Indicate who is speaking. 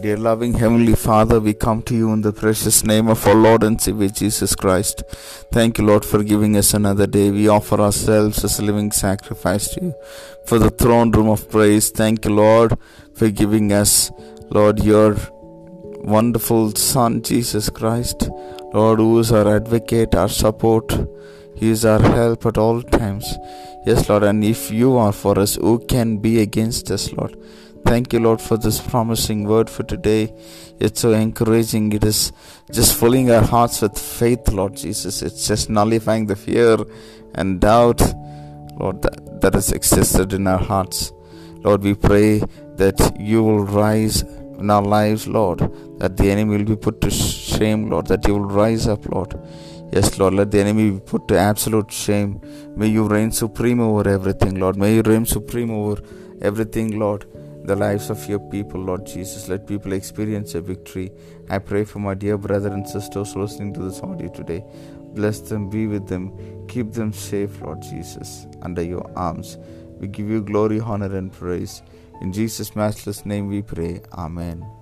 Speaker 1: Dear loving Heavenly Father, we come to you in the precious name of our Lord and Savior Jesus Christ. Thank you, Lord, for giving us another day. We offer ourselves as a living sacrifice to you for the throne room of praise. Thank you, Lord, for giving us, Lord, your wonderful Son, Jesus Christ. Lord, who is our advocate, our support. He is our help at all times. Yes, Lord, and if you are for us, who can be against us, Lord? Thank you, Lord, for this promising word for today. It's so encouraging. It is just filling our hearts with faith, Lord Jesus. It's just nullifying the fear and doubt, Lord, that, that has existed in our hearts. Lord, we pray that you will rise in our lives, Lord, that the enemy will be put to shame, Lord, that you will rise up, Lord. Yes, Lord, let the enemy be put to absolute shame. May you reign supreme over everything, Lord. May you reign supreme over everything, Lord the lives of your people, Lord Jesus. Let people experience a victory. I pray for my dear brother and sisters listening to this audio today. Bless them, be with them, keep them safe, Lord Jesus, under your arms. We give you glory, honor, and praise. In Jesus' matchless name we pray. Amen.